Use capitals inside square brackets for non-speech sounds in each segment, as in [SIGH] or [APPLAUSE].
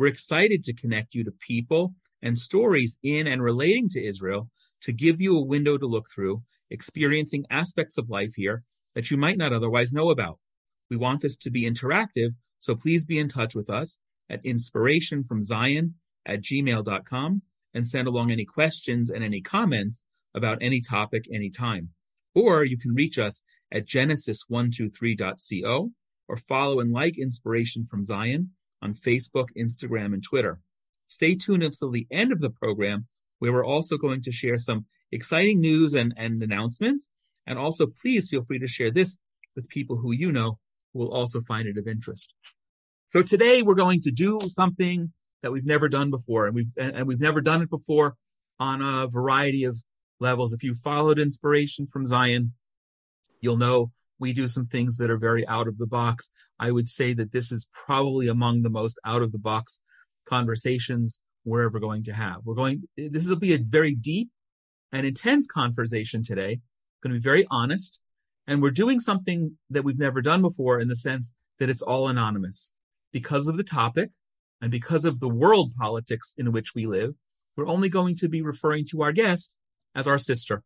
we're excited to connect you to people and stories in and relating to Israel to give you a window to look through, experiencing aspects of life here that you might not otherwise know about. We want this to be interactive, so please be in touch with us at inspirationfromzion at gmail.com and send along any questions and any comments about any topic anytime. Or you can reach us at genesis123.co or follow and like Inspiration from Zion on Facebook, Instagram, and Twitter. Stay tuned until the end of the program, where we're also going to share some exciting news and, and announcements. And also, please feel free to share this with people who you know will also find it of interest. So today we're going to do something that we've never done before, and we've and we've never done it before on a variety of levels. If you followed inspiration from Zion, you'll know we do some things that are very out of the box. I would say that this is probably among the most out of the box conversations we're ever going to have. We're going, this will be a very deep and intense conversation today, going to be very honest. And we're doing something that we've never done before in the sense that it's all anonymous because of the topic and because of the world politics in which we live. We're only going to be referring to our guest as our sister.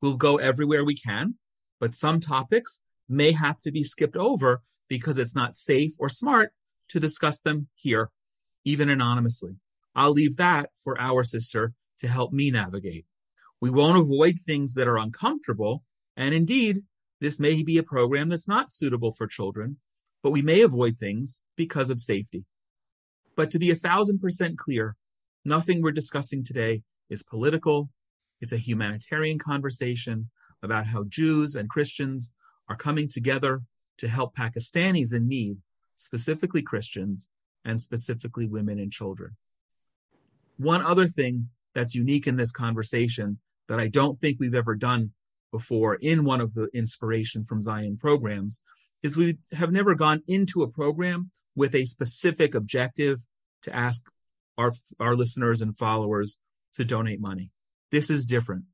We'll go everywhere we can but some topics may have to be skipped over because it's not safe or smart to discuss them here, even anonymously. I'll leave that for our sister to help me navigate. We won't avoid things that are uncomfortable. And indeed, this may be a program that's not suitable for children, but we may avoid things because of safety. But to be a thousand percent clear, nothing we're discussing today is political. It's a humanitarian conversation about how Jews and Christians are coming together to help Pakistanis in need, specifically Christians and specifically women and children. One other thing that's unique in this conversation that I don't think we've ever done before in one of the inspiration from Zion programs is we have never gone into a program with a specific objective to ask our, our listeners and followers to donate money. This is different.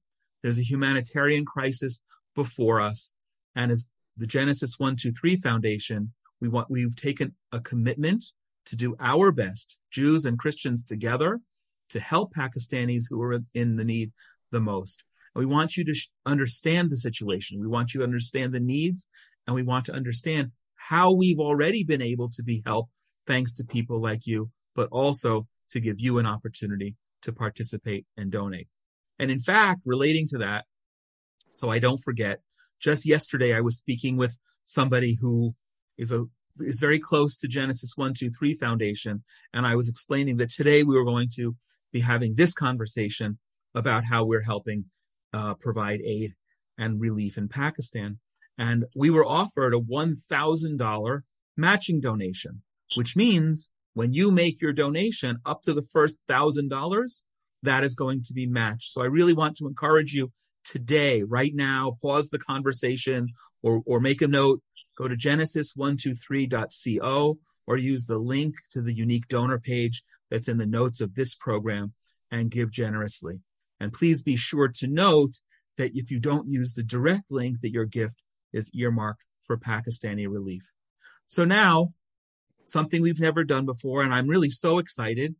There's a humanitarian crisis before us. And as the Genesis 123 Foundation, we want, we've taken a commitment to do our best, Jews and Christians together, to help Pakistanis who are in the need the most. And we want you to sh- understand the situation. We want you to understand the needs, and we want to understand how we've already been able to be helped thanks to people like you, but also to give you an opportunity to participate and donate. And in fact, relating to that, so I don't forget, just yesterday I was speaking with somebody who is a is very close to Genesis 123 Foundation. And I was explaining that today we were going to be having this conversation about how we're helping uh, provide aid and relief in Pakistan. And we were offered a $1,000 matching donation, which means when you make your donation up to the first thousand dollars, that is going to be matched. So I really want to encourage you today, right now, pause the conversation or, or make a note, go to genesis123.co or use the link to the unique donor page that's in the notes of this program and give generously. And please be sure to note that if you don't use the direct link, that your gift is earmarked for Pakistani relief. So now, something we've never done before, and I'm really so excited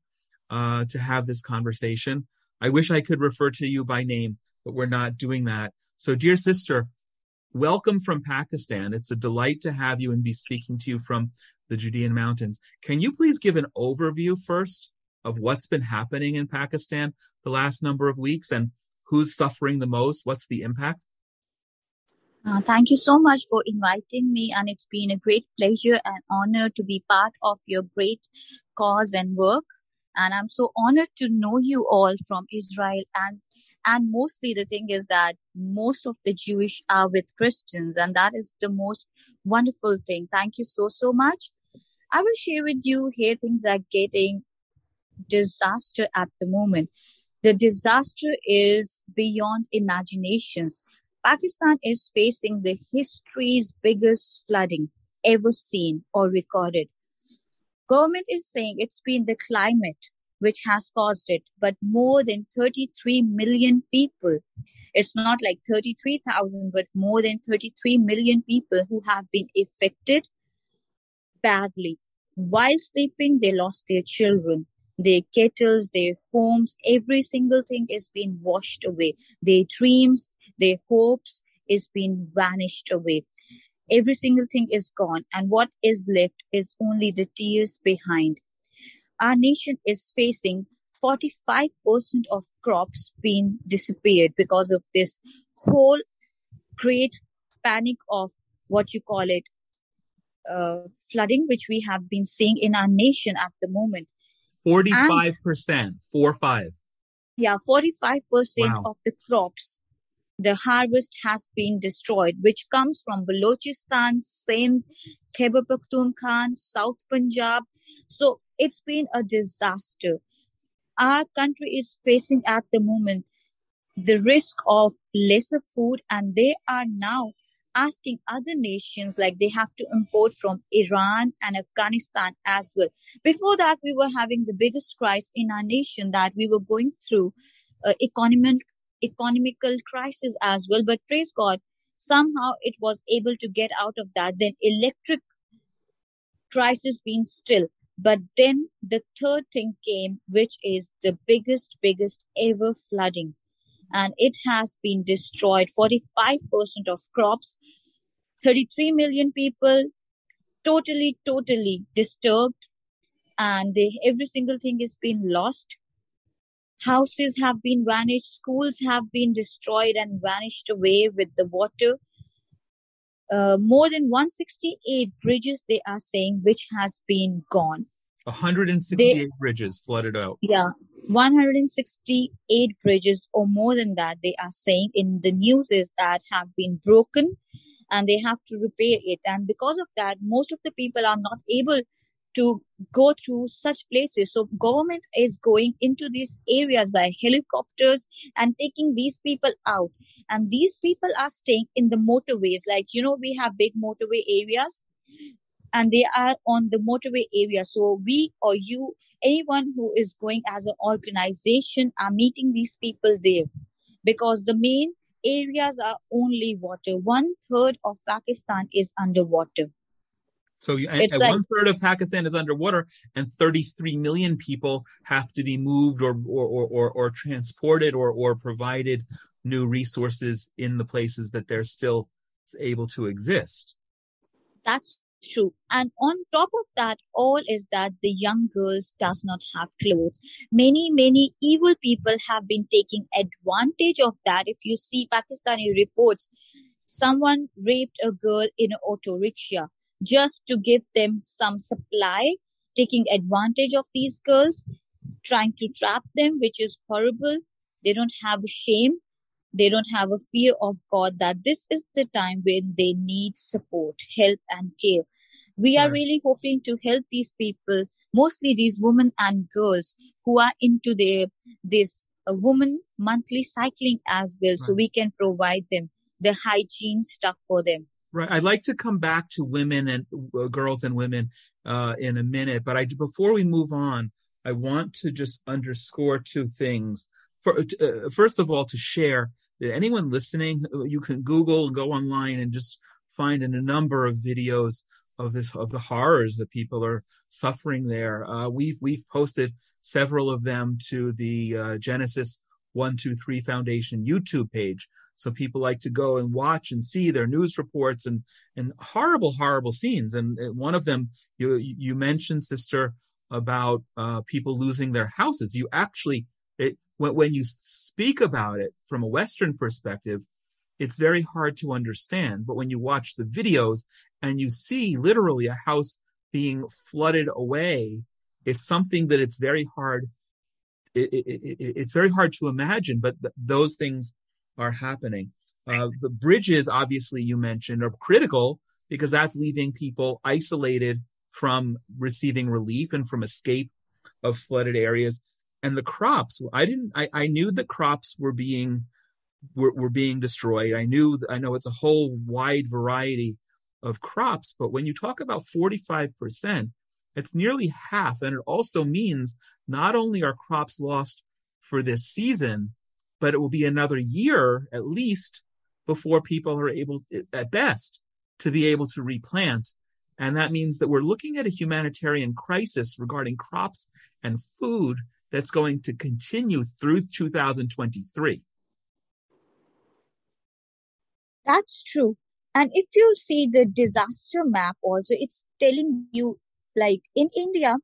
uh, to have this conversation. I wish I could refer to you by name, but we're not doing that. So, dear sister, welcome from Pakistan. It's a delight to have you and be speaking to you from the Judean mountains. Can you please give an overview first of what's been happening in Pakistan the last number of weeks and who's suffering the most? What's the impact? Uh, thank you so much for inviting me, and it's been a great pleasure and honor to be part of your great cause and work and i'm so honored to know you all from israel and and mostly the thing is that most of the jewish are with christians and that is the most wonderful thing thank you so so much i will share with you here things are getting disaster at the moment. The disaster is beyond imaginations. Pakistan is facing the history's biggest flooding ever seen or recorded. Government is saying it's been the climate which has caused it, but more than 33 million people. It's not like 33,000, but more than 33 million people who have been affected badly. While sleeping, they lost their children, their kettles, their homes, every single thing is being washed away. Their dreams, their hopes is being vanished away. Every single thing is gone, and what is left is only the tears behind. Our nation is facing 45% of crops being disappeared because of this whole great panic of what you call it uh, flooding which we have been seeing in our nation at the moment. 45% and, 4 5 yeah 45% wow. of the crops the harvest has been destroyed, which comes from Balochistan, Sindh, Khyber Pakhtunkhwa, South Punjab. So it's been a disaster. Our country is facing at the moment the risk of lesser food, and they are now asking other nations like they have to import from Iran and Afghanistan as well. Before that, we were having the biggest crisis in our nation that we were going through uh, economic economical crisis as well. But praise God, somehow it was able to get out of that. Then electric crisis being still. But then the third thing came, which is the biggest, biggest ever flooding. And it has been destroyed 45% of crops, 33 million people, totally, totally disturbed. And they, every single thing is been lost houses have been vanished, schools have been destroyed and vanished away with the water. Uh, more than 168 bridges, they are saying, which has been gone. 168 they, bridges flooded out. Yeah, 168 bridges or more than that, they are saying in the news is that have been broken and they have to repair it. And because of that, most of the people are not able to go through such places. So government is going into these areas by helicopters and taking these people out. And these people are staying in the motorways. Like, you know, we have big motorway areas and they are on the motorway area. So we or you, anyone who is going as an organization are meeting these people there because the main areas are only water. One third of Pakistan is underwater. So and, and like, one third of Pakistan is underwater, and 33 million people have to be moved or or or, or, or transported or or provided new resources in the places that they're still able to exist. That's true. And on top of that, all is that the young girls does not have clothes. Many, many evil people have been taking advantage of that. If you see Pakistani reports, someone raped a girl in an auto rickshaw just to give them some supply, taking advantage of these girls, trying to trap them, which is horrible. They don't have shame. They don't have a fear of God that this is the time when they need support, help, and care. We are really hoping to help these people, mostly these women and girls who are into their this uh, woman monthly cycling as well, right. so we can provide them the hygiene stuff for them. Right. I'd like to come back to women and uh, girls and women uh, in a minute, but I before we move on, I want to just underscore two things. For, uh, first of all, to share that anyone listening, uh, you can Google and go online and just find in a number of videos of this of the horrors that people are suffering there. Uh, we've we've posted several of them to the uh, Genesis One Two Three Foundation YouTube page. So people like to go and watch and see their news reports and and horrible, horrible scenes. And one of them, you you mentioned, sister, about uh, people losing their houses. You actually, it, when, when you speak about it from a Western perspective, it's very hard to understand. But when you watch the videos and you see literally a house being flooded away, it's something that it's very hard. It, it, it, it's very hard to imagine, but th- those things are happening. Uh, the bridges, obviously, you mentioned, are critical because that's leaving people isolated from receiving relief and from escape of flooded areas and the crops. I didn't. I, I knew that crops were being were, were being destroyed. I knew. I know it's a whole wide variety of crops, but when you talk about forty five percent, it's nearly half, and it also means not only are crops lost for this season, but it will be another year at least before people are able, at best, to be able to replant. And that means that we're looking at a humanitarian crisis regarding crops and food that's going to continue through 2023. That's true. And if you see the disaster map also, it's telling you like in India,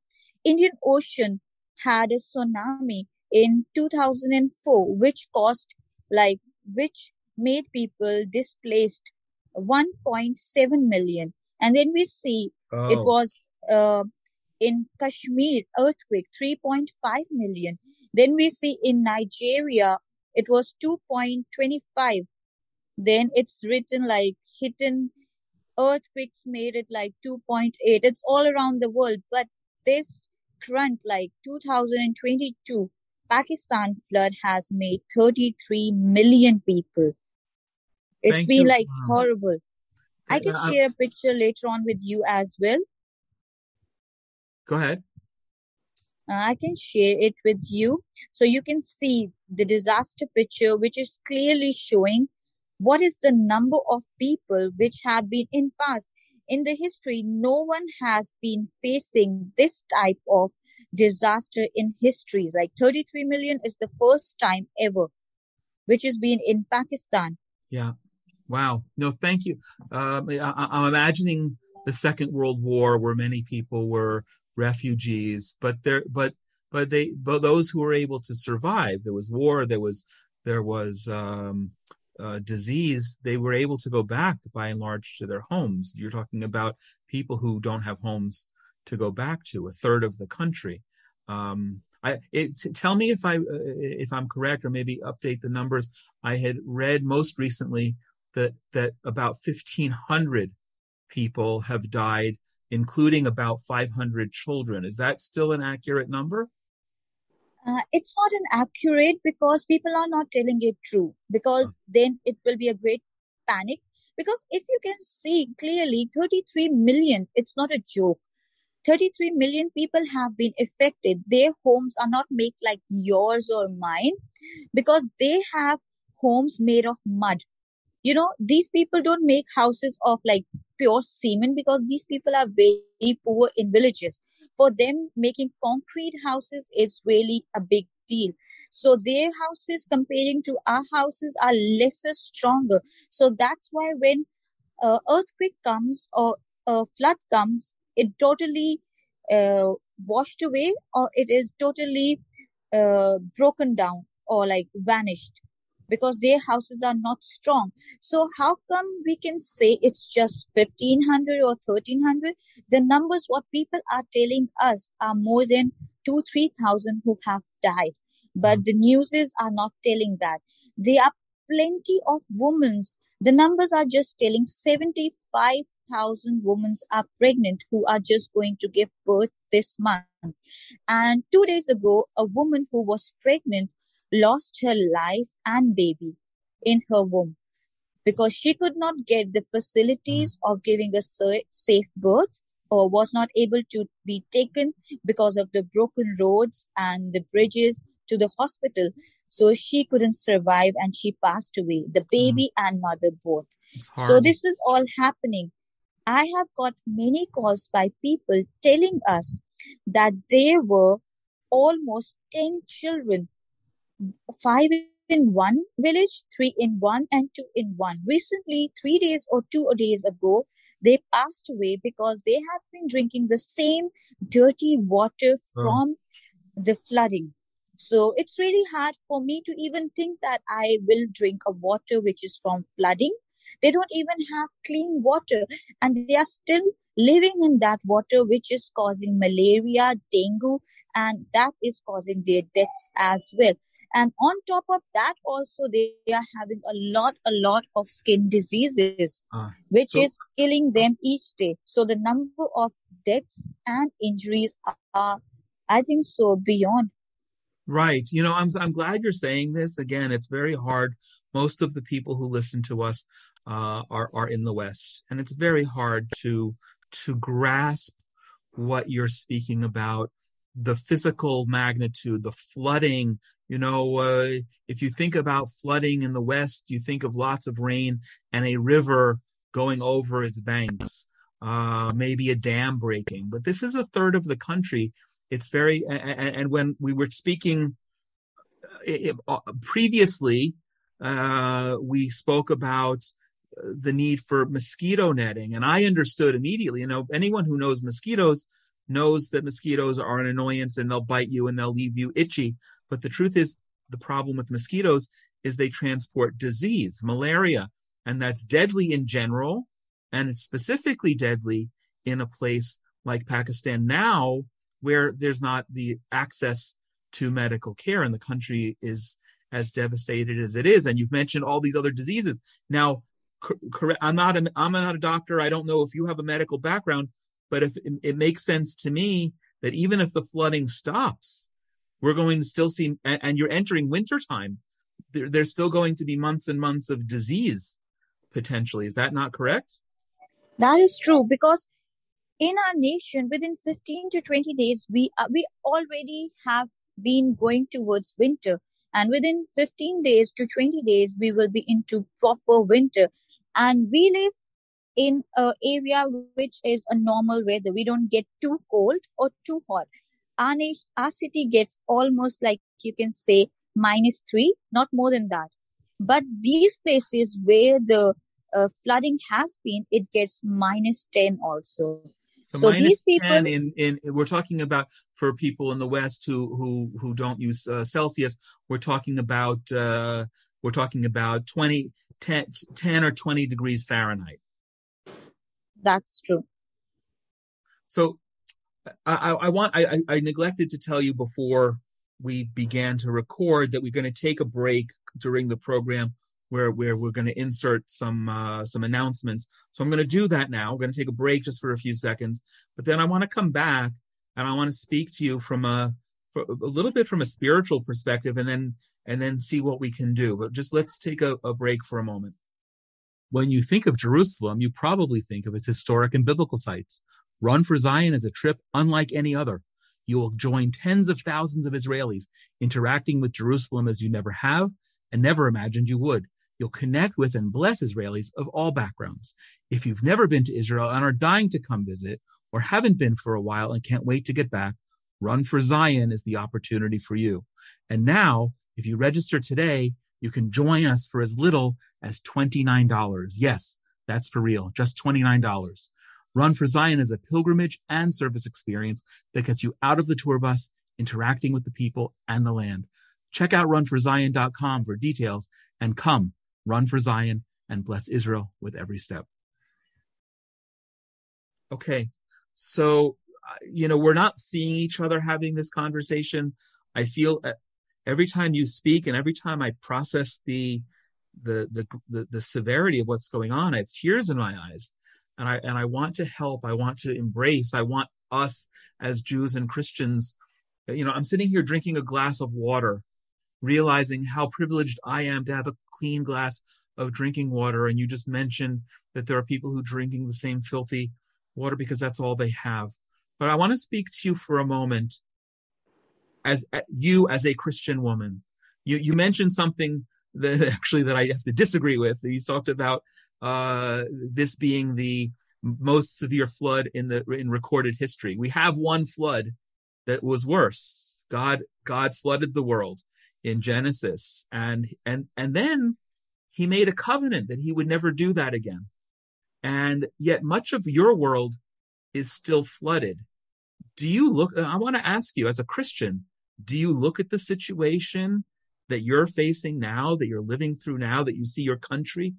Indian Ocean had a tsunami in 2004, which caused like, which made people displaced 1.7 million. And then we see oh. it was uh, in Kashmir earthquake 3.5 million. Then we see in Nigeria it was 2.25. Then it's written like hidden earthquakes made it like 2.8. It's all around the world, but this current like 2022 Pakistan flood has made 33 million people. It's Thank been you. like horrible. I can uh, share a picture later on with you as well. Go ahead. Uh, I can share it with you so you can see the disaster picture, which is clearly showing what is the number of people which have been in past in the history no one has been facing this type of disaster in histories like 33 million is the first time ever which has been in pakistan. Yeah. Wow. No thank you. Um, I, i'm imagining the second world war where many people were refugees but there but but they but those who were able to survive there was war there was there was um, uh, disease, they were able to go back by and large to their homes. You're talking about people who don't have homes to go back to, a third of the country. Um, I it, tell me if I uh, if I'm correct, or maybe update the numbers. I had read most recently that that about 1,500 people have died, including about 500 children. Is that still an accurate number? Uh, it's not inaccurate because people are not telling it true because then it will be a great panic. Because if you can see clearly 33 million it's not a joke. 33 million people have been affected. Their homes are not made like yours or mine because they have homes made of mud. You know these people don't make houses of like pure cement because these people are very poor in villages. For them making concrete houses is really a big deal. So their houses comparing to our houses are lesser stronger. So that's why when uh, earthquake comes or a flood comes it totally uh, washed away or it is totally uh, broken down or like vanished because their houses are not strong. So how come we can say it's just 1500 or 1300? The numbers what people are telling us are more than two, 3000 who have died. But hmm. the newses are not telling that. There are plenty of women. The numbers are just telling 75,000 women are pregnant who are just going to give birth this month. And two days ago, a woman who was pregnant lost her life and baby in her womb because she could not get the facilities mm. of giving a safe birth or was not able to be taken because of the broken roads and the bridges to the hospital. So she couldn't survive and she passed away, the baby mm. and mother both. So this is all happening. I have got many calls by people telling us that there were almost 10 children five in one village, three in one, and two in one. Recently, three days or two days ago, they passed away because they have been drinking the same dirty water oh. from the flooding. So it's really hard for me to even think that I will drink a water which is from flooding. They don't even have clean water and they are still living in that water which is causing malaria, dengue, and that is causing their deaths as well. And on top of that, also they are having a lot, a lot of skin diseases, uh, which so, is killing them each day. So the number of deaths and injuries are I think so, beyond. Right. You know, I'm I'm glad you're saying this. Again, it's very hard. Most of the people who listen to us uh, are are in the West, and it's very hard to to grasp what you're speaking about the physical magnitude, the flooding. You know, uh, if you think about flooding in the West, you think of lots of rain and a river going over its banks, uh, maybe a dam breaking. But this is a third of the country. It's very, and, and when we were speaking uh, it, uh, previously, uh, we spoke about the need for mosquito netting. And I understood immediately, you know, anyone who knows mosquitoes knows that mosquitoes are an annoyance and they'll bite you and they'll leave you itchy. But the truth is, the problem with mosquitoes is they transport disease, malaria, and that's deadly in general. And it's specifically deadly in a place like Pakistan now, where there's not the access to medical care and the country is as devastated as it is. And you've mentioned all these other diseases. Now, correct, I'm not a, I'm not a doctor. I don't know if you have a medical background, but if it, it makes sense to me that even if the flooding stops, we're going to still see, and, and you're entering wintertime, there, there's still going to be months and months of disease potentially. Is that not correct? That is true because in our nation, within 15 to 20 days, we uh, we already have been going towards winter, and within 15 days to 20 days, we will be into proper winter. And we live in an area which is a normal weather. We don't get too cold or too hot. Our, nation, our city gets almost like you can say minus three, not more than that. But these places where the uh, flooding has been, it gets minus 10 also. So, so minus people, 10 in, in, we're talking about for people in the West who, who, who don't use uh, Celsius, we're talking about, uh, we're talking about 20, 10, 10 or 20 degrees Fahrenheit. That's true. So I, I want, I, I neglected to tell you before we began to record that we're going to take a break during the program where, where we're going to insert some, uh, some announcements. So I'm going to do that now. We're going to take a break just for a few seconds, but then I want to come back and I want to speak to you from a, a little bit from a spiritual perspective and then, and then see what we can do. But just let's take a, a break for a moment. When you think of Jerusalem, you probably think of its historic and biblical sites. Run for Zion is a trip unlike any other. You will join tens of thousands of Israelis interacting with Jerusalem as you never have and never imagined you would. You'll connect with and bless Israelis of all backgrounds. If you've never been to Israel and are dying to come visit or haven't been for a while and can't wait to get back, Run for Zion is the opportunity for you. And now, if you register today, you can join us for as little as $29. Yes, that's for real. Just $29. Run for Zion is a pilgrimage and service experience that gets you out of the tour bus, interacting with the people and the land. Check out runforzion.com for details and come run for Zion and bless Israel with every step. Okay. So, uh, you know, we're not seeing each other having this conversation. I feel uh, every time you speak and every time I process the, the, the, the, the severity of what's going on, I have tears in my eyes and I, and I want to help. I want to embrace. I want us as Jews and Christians, you know, I'm sitting here drinking a glass of water, realizing how privileged I am to have a clean glass of drinking water. And you just mentioned that there are people who drinking the same filthy water because that's all they have. But I want to speak to you for a moment as you as a Christian woman. You you mentioned something that [LAUGHS] actually that I have to disagree with. You talked about uh, this being the most severe flood in the in recorded history. We have one flood that was worse. God God flooded the world in Genesis, and and and then He made a covenant that He would never do that again. And yet, much of your world is still flooded. Do you look? I want to ask you, as a Christian, do you look at the situation that you're facing now, that you're living through now, that you see your country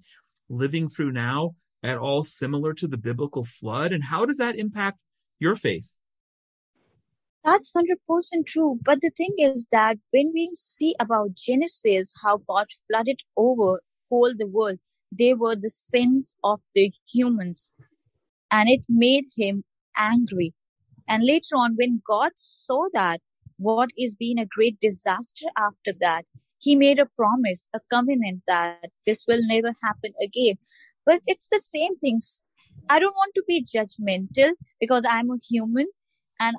living through now at all similar to the biblical flood? And how does that impact your faith? That's 100% true. But the thing is that when we see about Genesis, how God flooded over whole the world, they were the sins of the humans and it made him angry. And later on, when God saw that, what is being a great disaster after that, he made a promise, a covenant that this will never happen again. But it's the same things. I don't want to be judgmental because I'm a human and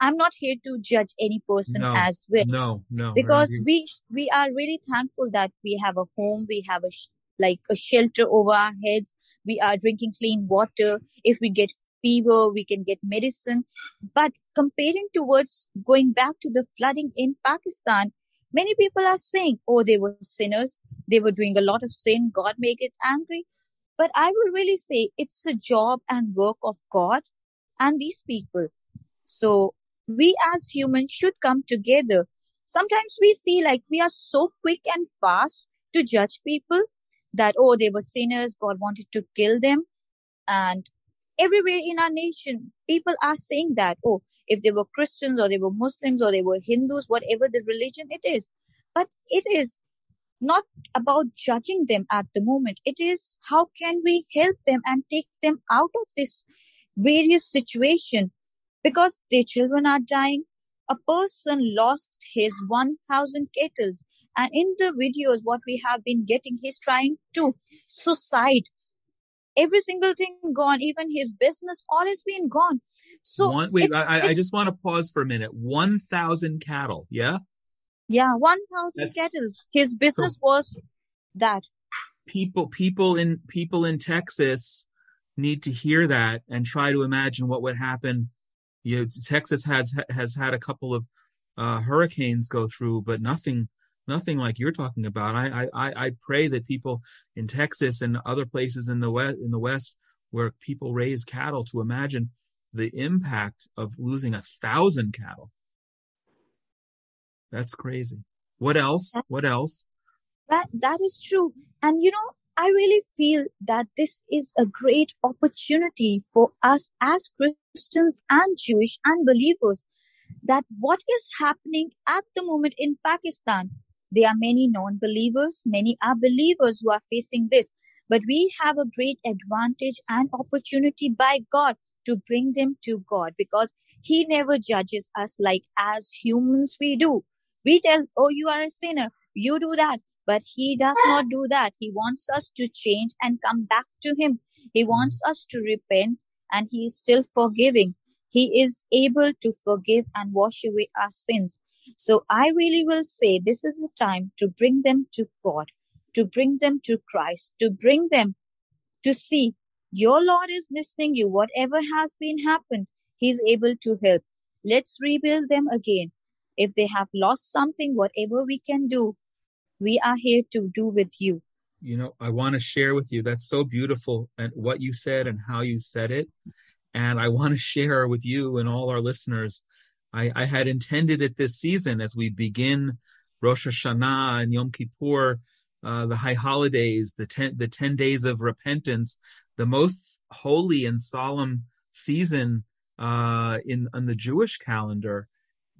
I'm not here to judge any person no, as well. No, no. Because we we are really thankful that we have a home, we have a sh- like a shelter over our heads, we are drinking clean water. If we get fever, we can get medicine. But comparing towards going back to the flooding in Pakistan, many people are saying, "Oh, they were sinners. They were doing a lot of sin. God made it angry." But I would really say it's a job and work of God and these people. So we as humans should come together. Sometimes we see like we are so quick and fast to judge people that, oh, they were sinners, God wanted to kill them. And everywhere in our nation, people are saying that, oh, if they were Christians or they were Muslims or they were Hindus, whatever the religion it is. But it is not about judging them at the moment. It is how can we help them and take them out of this various situation because their children are dying. A person lost his 1000 kettles and in the videos what we have been getting he's trying to suicide every single thing gone even his business all has been gone. So One, wait I, I just want to pause for a minute. 1000 cattle yeah? Yeah 1000 cattle. his business so was that. People people in people in texas need to hear that and try to imagine what would happen. You know, Texas has has had a couple of uh, hurricanes go through, but nothing nothing like you're talking about. I, I I pray that people in Texas and other places in the west in the west where people raise cattle to imagine the impact of losing a thousand cattle. That's crazy. What else? What else? That that is true. And you know, I really feel that this is a great opportunity for us as Christians and Jewish unbelievers that what is happening at the moment in Pakistan, there are many non-believers, many are believers who are facing this, but we have a great advantage and opportunity by God to bring them to God because he never judges us like as humans we do. We tell, oh, you are a sinner. You do that. But he does not do that. He wants us to change and come back to him. He wants us to repent and he is still forgiving. He is able to forgive and wash away our sins. So I really will say this is the time to bring them to God, to bring them to Christ, to bring them to see your Lord is listening you. Whatever has been happened, He's able to help. Let's rebuild them again. If they have lost something, whatever we can do, we are here to do with you. You know, I want to share with you. That's so beautiful and what you said and how you said it. And I want to share with you and all our listeners. I, I had intended it this season as we begin Rosh Hashanah and Yom Kippur, uh, the high holidays, the ten, the 10 days of repentance, the most holy and solemn season, uh, in, on the Jewish calendar.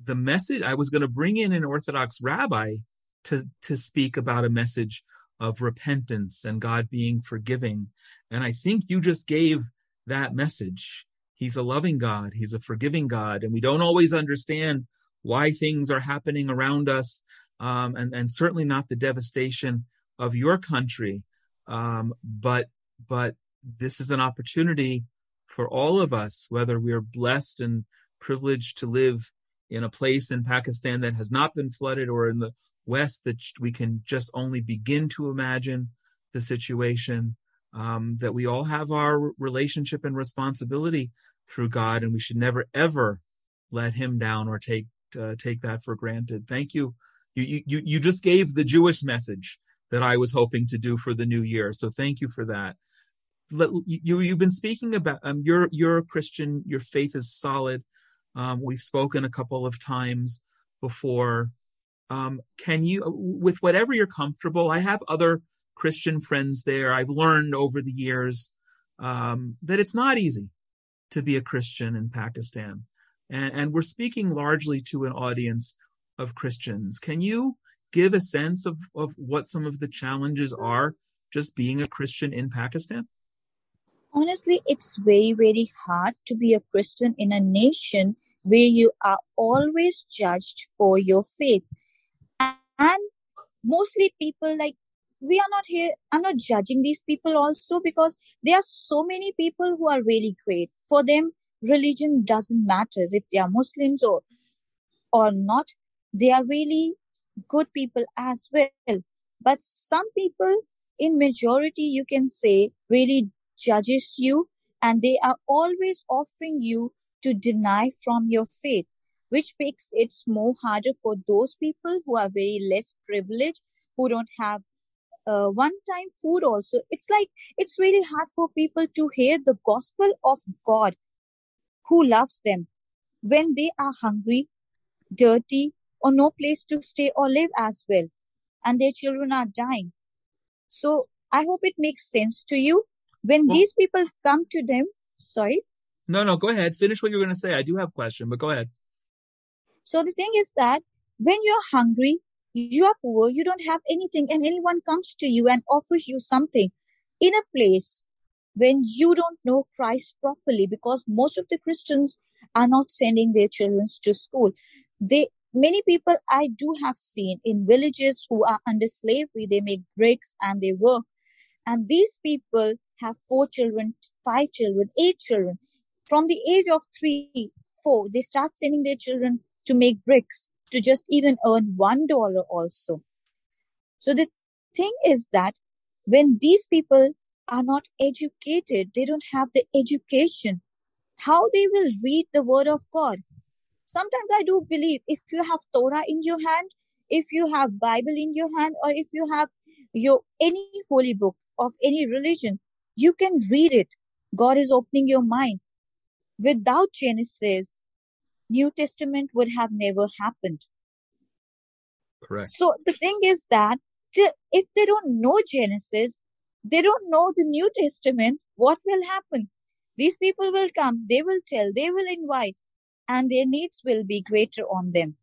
The message I was going to bring in an Orthodox rabbi to, to speak about a message of repentance and God being forgiving. And I think you just gave that message. He's a loving God. He's a forgiving God. And we don't always understand why things are happening around us. Um, and, and certainly not the devastation of your country. Um, but, but this is an opportunity for all of us, whether we're blessed and privileged to live in a place in Pakistan that has not been flooded or in the West that we can just only begin to imagine the situation, um, that we all have our relationship and responsibility through God, and we should never ever let Him down or take uh, take that for granted. Thank you. You you you just gave the Jewish message that I was hoping to do for the new year. So thank you for that. Let, you you've been speaking about um, you're you're a Christian. Your faith is solid. Um, we've spoken a couple of times before um, can you, with whatever you're comfortable, I have other Christian friends there. I've learned over the years um, that it's not easy to be a Christian in Pakistan. And, and we're speaking largely to an audience of Christians. Can you give a sense of, of what some of the challenges are just being a Christian in Pakistan? honestly, it's very, very hard to be a Christian in a nation where you are always judged for your faith. And mostly people like, we are not here, I'm not judging these people also because there are so many people who are really great. For them, religion doesn't matter if they are Muslims or, or not. They are really good people as well. But some people in majority, you can say, really judges you and they are always offering you to deny from your faith, which makes it more harder for those people who are very less privileged, who don't have uh, one time food also. It's like, it's really hard for people to hear the gospel of God who loves them when they are hungry, dirty, or no place to stay or live as well. And their children are dying. So I hope it makes sense to you when well, these people come to them, sorry. No, no, go ahead. Finish what you're going to say. I do have a question, but go ahead. So the thing is that when you're hungry, you're poor, you don't have anything, and anyone comes to you and offers you something in a place when you don't know Christ properly, because most of the Christians are not sending their children to school. They many people I do have seen in villages who are under slavery, they make bricks and they work. And these people have four children, five children, eight children. From the age of three, four, they start sending their children to make bricks to just even earn one dollar also. So the thing is that when these people are not educated, they don't have the education, how they will read the word of God? Sometimes I do believe if you have Torah in your hand, if you have Bible in your hand, or if you have your any holy book of any religion, you can read it. God is opening your mind. Without Genesis, New Testament would have never happened. Correct. So the thing is that if they don't know Genesis, they don't know the New Testament, what will happen? These people will come, they will tell, they will invite, and their needs will be greater on them.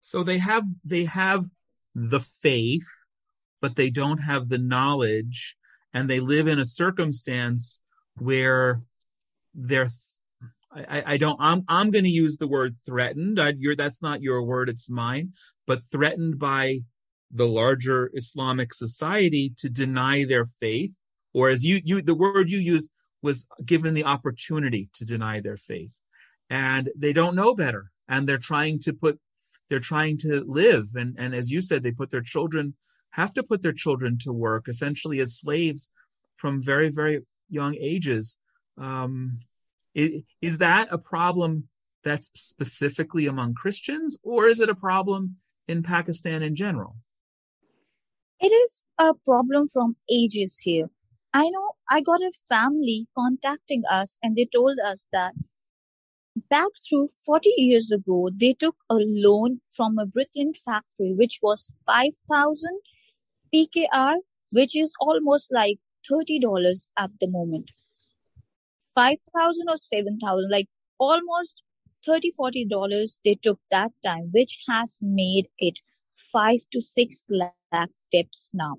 So they have they have the faith, but they don't have the knowledge and they live in a circumstance where they're I, I don't I'm I'm going to use the word threatened. I, that's not your word, it's mine. But threatened by the larger Islamic society to deny their faith, or as you you the word you used was given the opportunity to deny their faith, and they don't know better, and they're trying to put they're trying to live, and and as you said, they put their children have to put their children to work essentially as slaves from very, very young ages. Um, is, is that a problem that's specifically among Christians, or is it a problem in Pakistan in general? It is a problem from ages here. I know I got a family contacting us and they told us that back through 40 years ago, they took a loan from a brick kiln factory, which was 5,000 PKR, which is almost like $30 at the moment. 5,000 or 7,000, like almost 30 $40 they took that time, which has made it 5 to 6 lakh tips now,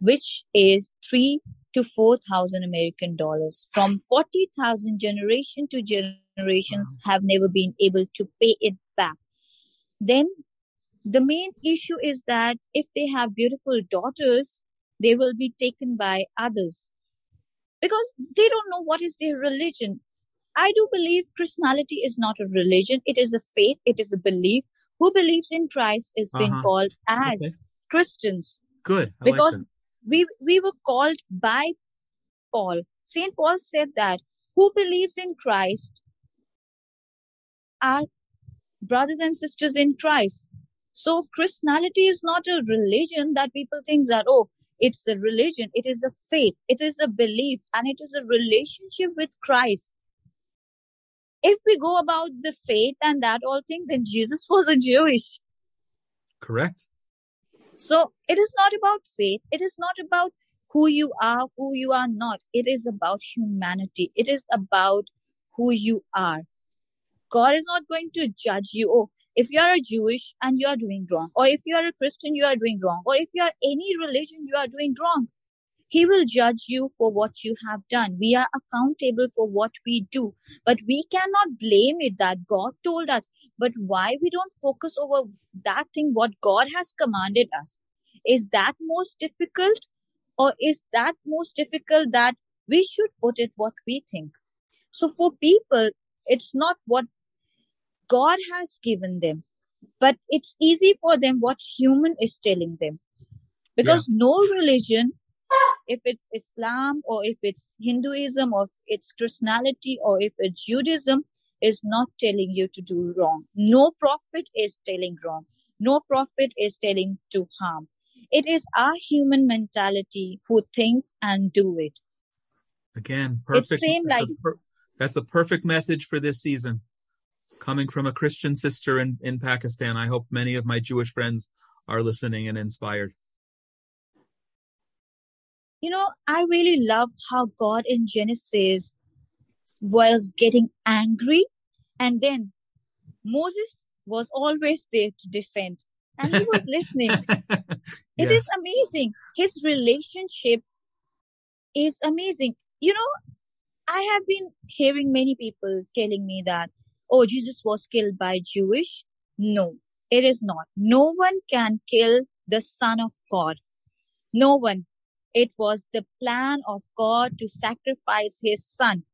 which is 3 to 4,000 American dollars. From 40,000 generation to generations have never been able to pay it back. Then the main issue is that if they have beautiful daughters, they will be taken by others because they don't know what is their religion. I do believe Christianity is not a religion. It is a faith. It is a belief. Who believes in Christ is being uh-huh. called as okay. Christians. Good. I because like we, we were called by Paul. Saint Paul said that who believes in Christ are brothers and sisters in Christ. So Christianity is not a religion that people think that, oh, it's a religion. It is a faith. It is a belief and it is a relationship with Christ. If we go about the faith and that all thing, then Jesus [LAUGHS] was a Jewish. Correct. So it is not about faith. It is not about who you are, who you are not. It is about humanity. It is about who you are. God is not going to judge you. Oh, if you are a Jewish and you are doing wrong, or if you are a Christian, you are doing wrong, or if you are any religion, you are doing wrong. He will judge you for what you have done. We are accountable for what we do, but we cannot blame it that God told us. But why we don't focus over that thing, what God has commanded us? Is that most difficult? Or is that most difficult that we should put it what we think? So for people, it's not what God has given them, but it's easy for them what human is telling them. Because yeah. no religion if it's Islam or if it's Hinduism or if it's Christianity or if it's Judaism is not telling you to do wrong. No prophet is telling wrong. No prophet is telling to harm. It is our human mentality who thinks and do it. Again, perfect. It's same that's, like, a per, that's a perfect message for this season. Coming from a Christian sister in, in Pakistan, I hope many of my Jewish friends are listening and inspired you know, I really love how God in Genesis was getting angry and then Moses was always there to defend and he was listening. [LAUGHS] It yes. is amazing. His relationship is amazing. You know, I have been hearing many people telling me that, oh, Jesus was killed by Jewish. No, it is not. No one can kill the son of God. No one. It was the plan of God to sacrifice his son.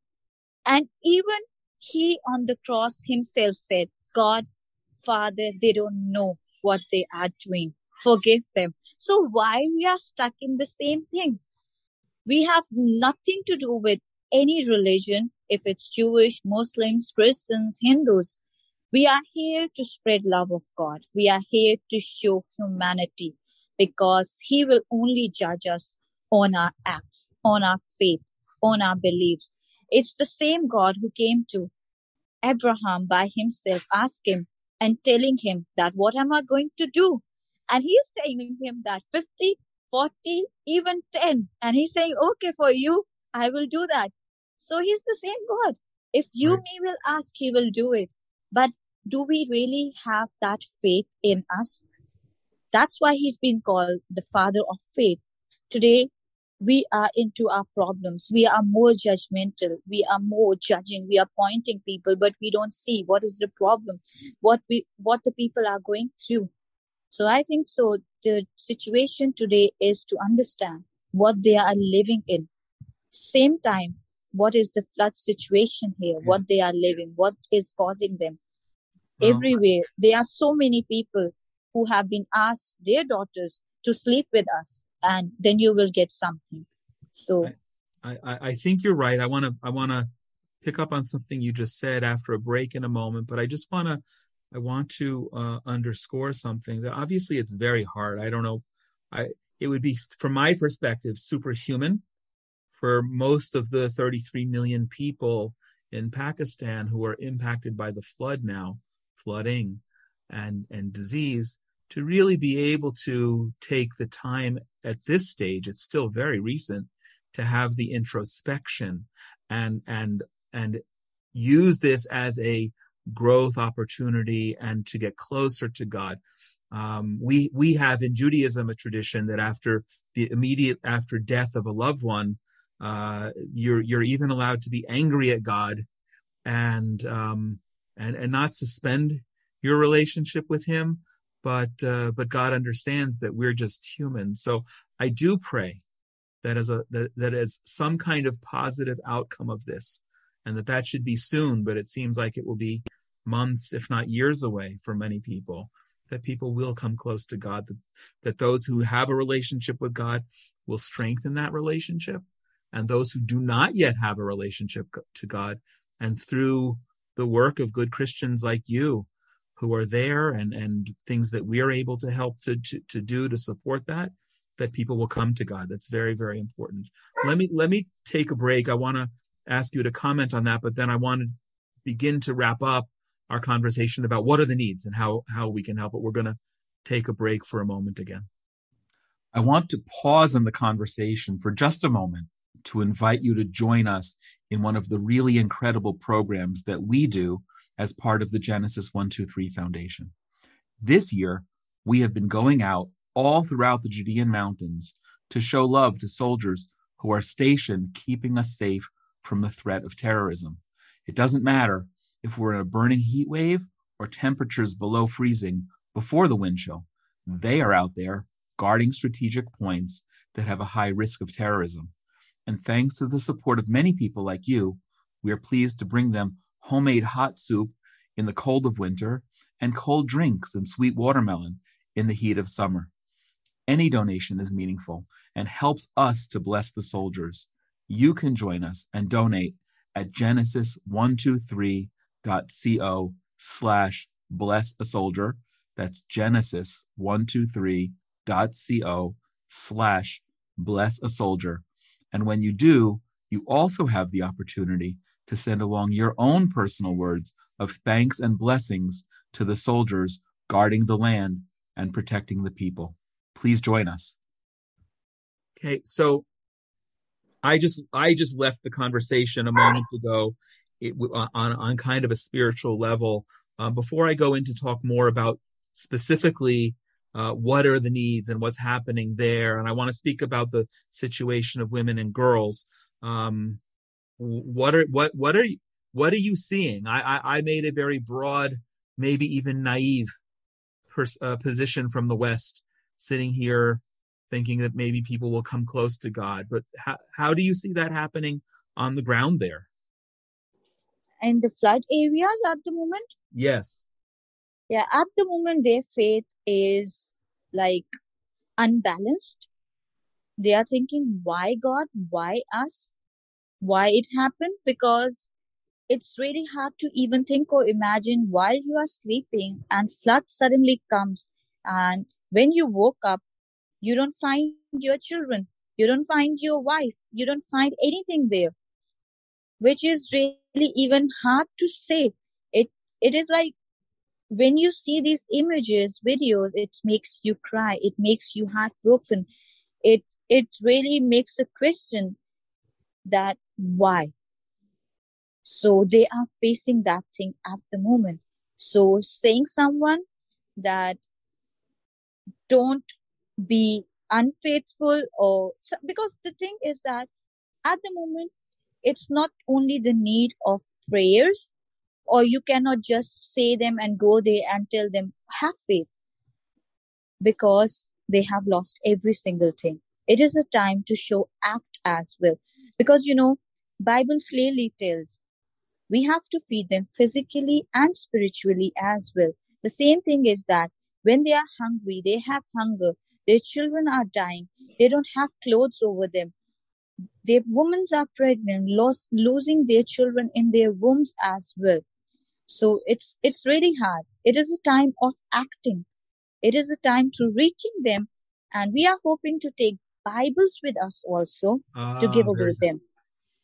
And even he on the cross himself said, God, Father, they don't know what they are doing. Forgive them. So why we are stuck in the same thing? We have nothing to do with any religion, if it's Jewish, Muslims, Christians, Hindus. We are here to spread love of God. We are here to show humanity because he will only judge us on our acts, on our faith, on our beliefs. It's the same God who came to Abraham by himself, asking and telling him that what am I going to do? And he's telling him that 50, 40, even 10. And he's saying, okay, for you, I will do that. So he's the same God. If you right. me will ask, he will do it. But do we really have that faith in us? That's why he's been called the father of faith. Today, we are into our problems. We are more judgmental. We are more judging. We are pointing people, but we don't see what is the problem, what we, what the people are going through. So I think so. The situation today is to understand what they are living in. Same time, what is the flood situation here? Yeah. What they are living? What is causing them? Well, Everywhere, there are so many people who have been asked their daughters to sleep with us and then you will get something. So I, I, I think you're right. I want to, I want to pick up on something you just said after a break in a moment, but I just want to, I want to uh, underscore something that obviously it's very hard. I don't know. I, it would be, from my perspective, superhuman for most of the 33 million people in Pakistan who are impacted by the flood now, flooding and, and disease to really be able to take the time at this stage, it's still very recent, to have the introspection and, and, and use this as a growth opportunity and to get closer to God. Um, we, we have in Judaism a tradition that after the immediate after death of a loved one, uh, you're, you're even allowed to be angry at God and, um, and, and not suspend your relationship with him, but uh, but God understands that we're just human. So I do pray that as a that, that as some kind of positive outcome of this, and that that should be soon. But it seems like it will be months, if not years away, for many people. That people will come close to God. That, that those who have a relationship with God will strengthen that relationship, and those who do not yet have a relationship to God, and through the work of good Christians like you, who are there and, and things that we are able to help to, to, to do to support that, that people will come to God. That's very, very important. Let me, let me take a break. I want to ask you to comment on that, but then I want to begin to wrap up our conversation about what are the needs and how, how we can help it. We're going to take a break for a moment again. I want to pause in the conversation for just a moment to invite you to join us in one of the really incredible programs that we do as part of the Genesis 123 Foundation. This year, we have been going out all throughout the Judean mountains to show love to soldiers who are stationed keeping us safe from the threat of terrorism. It doesn't matter if we're in a burning heat wave or temperatures below freezing before the wind chill. They are out there guarding strategic points that have a high risk of terrorism. And thanks to the support of many people like you, we are pleased to bring them homemade hot soup in the cold of winter and cold drinks and sweet watermelon in the heat of summer. Any donation is meaningful and helps us to bless the soldiers. You can join us and donate at genesis123.co slash bless a soldier. That's genesis123.co slash bless a soldier. And when you do, you also have the opportunity to send along your own personal words of thanks and blessings to the soldiers guarding the land and protecting the people. Please join us. Okay, so I just I just left the conversation a moment ago it, on on kind of a spiritual level. Um, before I go in to talk more about specifically uh, what are the needs and what's happening there, and I want to speak about the situation of women and girls. Um, what are what what are what are you seeing? I I, I made a very broad, maybe even naive pers- uh, position from the West, sitting here thinking that maybe people will come close to God. But how how do you see that happening on the ground there? In the flood areas at the moment? Yes. Yeah, at the moment their faith is like unbalanced. They are thinking, why God? Why us? why it happened because it's really hard to even think or imagine while you are sleeping and flood suddenly comes and when you woke up you don't find your children you don't find your wife you don't find anything there which is really even hard to say it it is like when you see these images videos it makes you cry it makes you heartbroken it it really makes a question that why. So they are facing that thing at the moment. So saying someone that don't be unfaithful or because the thing is that at the moment it's not only the need of prayers or you cannot just say them and go there and tell them have faith because they have lost every single thing. It is a time to show act as well. Because you know bible clearly tells we have to feed them physically and spiritually as well. The same thing is that when they are hungry they have hunger their children are dying they don't have clothes over them. Their women are pregnant lost, losing their children in their wombs as well so it's it's really hard it is a time of acting it is a time to reaching them and we are hoping to take bibles with us also ah, to give away them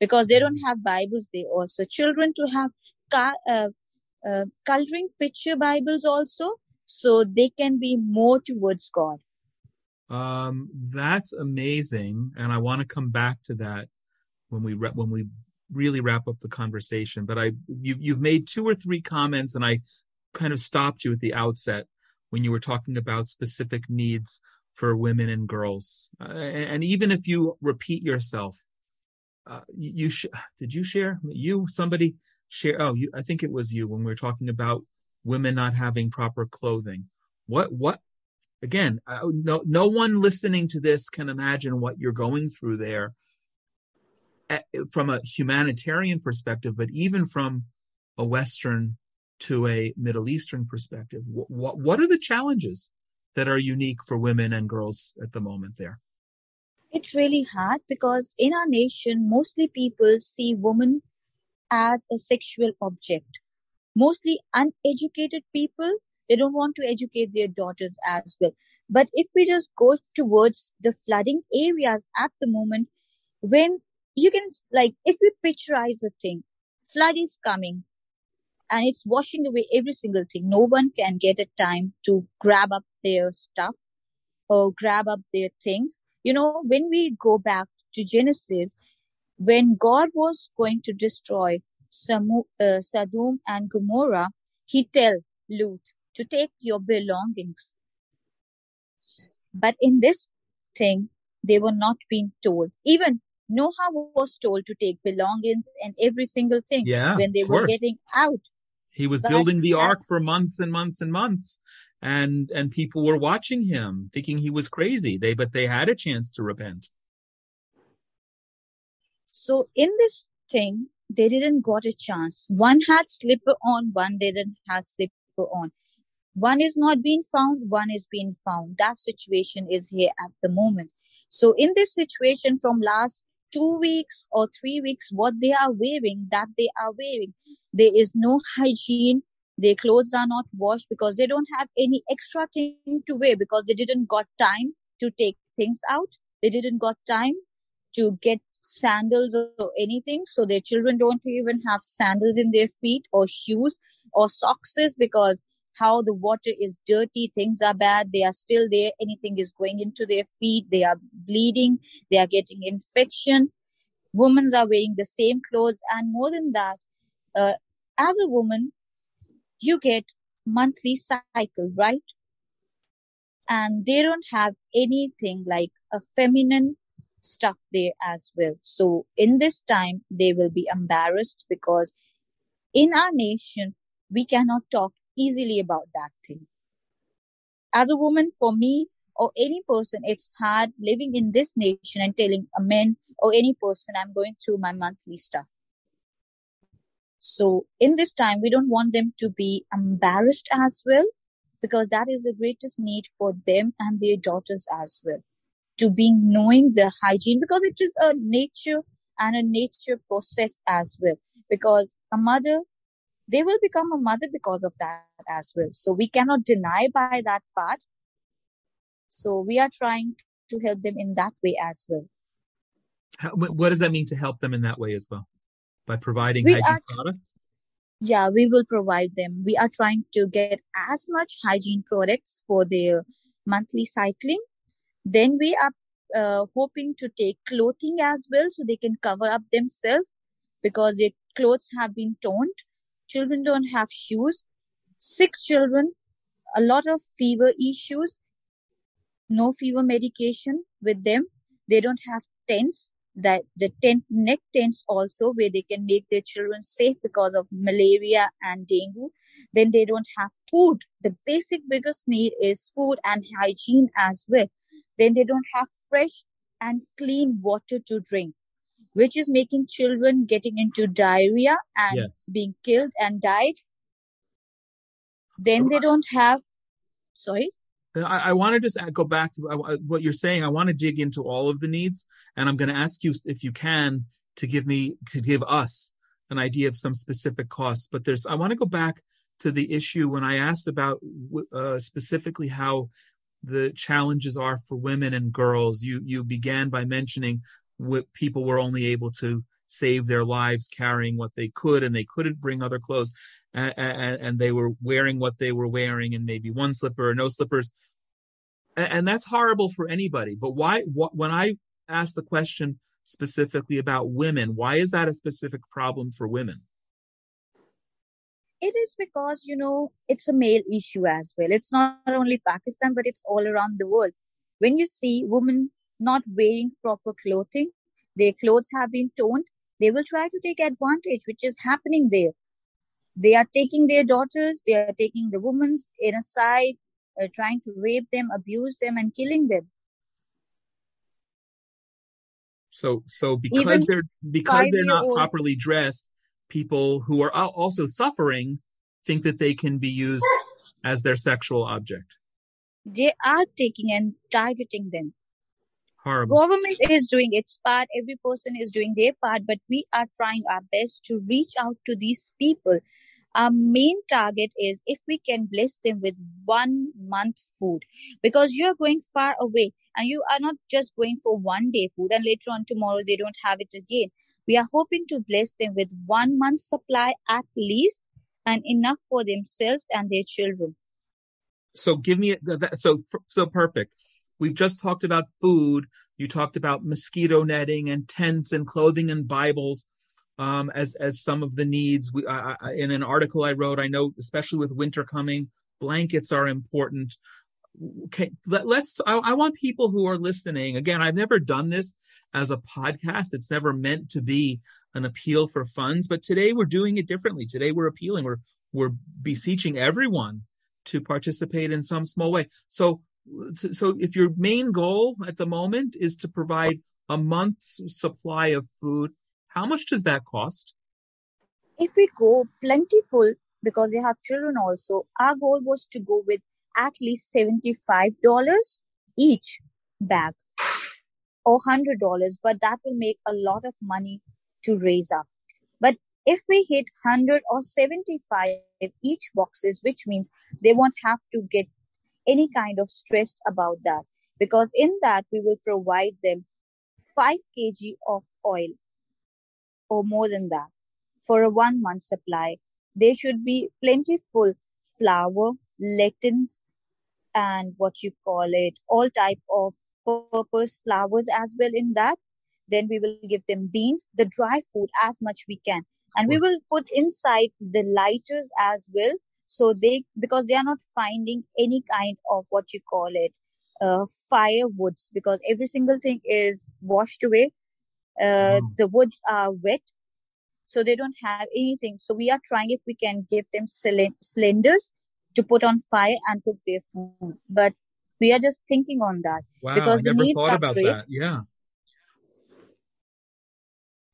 because they don't have Bibles. They also children to have uh, uh, coloring picture Bibles also, so they can be more towards God. Um, that's amazing, and I want to come back to that when we re- when we really wrap up the conversation. But I you've you've made two or three comments, and I kind of stopped you at the outset when you were talking about specific needs for women and girls. Uh, and, and even if you repeat yourself, uh, you sh- did you share you somebody share oh you i think it was you when we were talking about women not having proper clothing what what again uh, no no one listening to this can imagine what you're going through there Eh, from a humanitarian perspective but even from a western to a middle eastern perspective what what are the challenges that are unique for women and girls at the moment there it's really hard because in our nation, mostly people see women as a sexual object. Mostly uneducated people, they don't want to educate their daughters as well. But if we just go towards the flooding areas at the moment, when you can, like, if we picturize a thing, flood is coming and it's washing away every single thing. No one can get a time to grab up their stuff or grab up their things you know, when we go back to Genesis, when God was going to destroy Samu, uh, Sodom and Gomorrah, he tell Lut to take your belongings. But in this thing, they were not being told. Even Noah was told to take belongings and every single thing yeah, when they were getting out. He was but building the ark for months and months and months. And and people were watching him, thinking he was crazy. They but they had a chance to repent. So in this thing, they didn't got a chance. One had slipper on, one didn't have slipper on. One is not being found, one is being found. That situation is here at the moment. So in this situation from last two weeks or three weeks, what they are wearing, that they are wearing, there is no hygiene. Their clothes are not washed because they don't have any extra thing to wear because they didn't got time to take things out. They didn't got time to get sandals or anything. So their children don't even have sandals in their feet or shoes or socks because how the water is dirty, things are bad, they are still there, anything is going into their feet, they are bleeding, they are getting infection. Women are wearing the same clothes, and more than that, uh, as a woman, you get monthly cycle, right? And they don't have anything like a feminine stuff there as well. So in this time, they will be embarrassed because in our nation, we cannot talk easily about that thing. As a woman, for me or any person, it's hard living in this nation and telling a man or any person, I'm going through my monthly stuff. So in this time, we don't want them to be embarrassed as well, because that is the greatest need for them and their daughters as well. To being knowing the hygiene, because it is a nature and a nature process as well. Because a mother they will become a mother because of that as well. So we cannot deny by that part. So we are trying to help them in that way as well. How, what does that mean to help them in that way as well? By providing we hygiene are, products? Yeah, we will provide them. We are trying to get as much hygiene products for their monthly cycling. Then we are uh, hoping to take clothing as well so they can cover up themselves because their clothes have been torn children don't have shoes, six children, a lot of fever issues, no fever medication with them. They don't have tents. That the tent neck tents also where they can make their children safe because of malaria and dengue. Then they don't have food. The basic biggest need is food and hygiene as well. Then they don't have fresh and clean water to drink which is making children getting into diarrhea and yes. being killed and died. Then they don't have, sorry. Uh, I, I want to just go back to uh, uh, what you're saying. I want to dig into all of the needs, and I'm going to ask you if you can to give me to give us an idea of some specific costs. But there's I want to go back to the issue when I asked about uh, specifically how the challenges are for women and girls. You you began by mentioning people were only able to save their lives carrying what they could and they couldn't bring other clothes and, and, and they were wearing what they were wearing and maybe one slipper or no slippers. And, and that's horrible for anybody but why wh- when i asked the question specifically about women why is that a specific problem for women? It is because you know it's a male issue as well. It's not only pakistan but it's all around the world. When you see women not wearing proper clothing, their clothes have been torn, they will try to take advantage, which is happening there. They are taking their daughters, they are taking the women in a side, uh, trying to rape them, abuse them, and killing them. So, so because Even they're because they're not properly dressed, people who are also suffering think that they can be used as their sexual object. They are taking and targeting them. Horrible. Government is doing its part. Every person is doing their part, but we are trying our best to reach out to these people. Our main target is if we can bless them with one month food because you're going far away and you are not just going for one day food and later on tomorrow they don't have it again. We are hoping to bless them with one month supply at least and enough for themselves and their children. So give me so so perfect. We've just talked about food. You talked about mosquito netting and tents and clothing and Bibles um, as as some of the needs. We, I, in an article I wrote, I know especially with winter coming, blankets are important. okay, let, us I, I, want people who are listening. Again, I've never done this as a podcast. It's never meant to be an appeal for funds, but today we're doing it differently. Today we're appealing. We're we're beseeching everyone to participate in some small way. So, so if your main goal at the moment is to provide a month's supply of food, how much does that cost? If we go plentiful, because they have children also, our goal was to go with at least $75 each bag or $100, but that will make a lot of money to raise up. But if we hit 100 or 75 each boxes, which means they won't have to get any kind of stress about that because in that we will provide them 5 kg of oil or more than that for a one month supply. There should be plentiful flour, lectins, and what you call it, all type of purpose flowers as well in that. Then we will give them beans, the dry food as much we can. And we will put inside the lighters as well. So they, because they are not finding any kind of what you call it, uh, firewoods, because every single thing is washed away. Uh, mm. the woods are wet. So they don't have anything. So we are trying if we can give them cylinders to put on fire and cook their food. But we are just thinking on that wow, because I never thought about great. that. Yeah.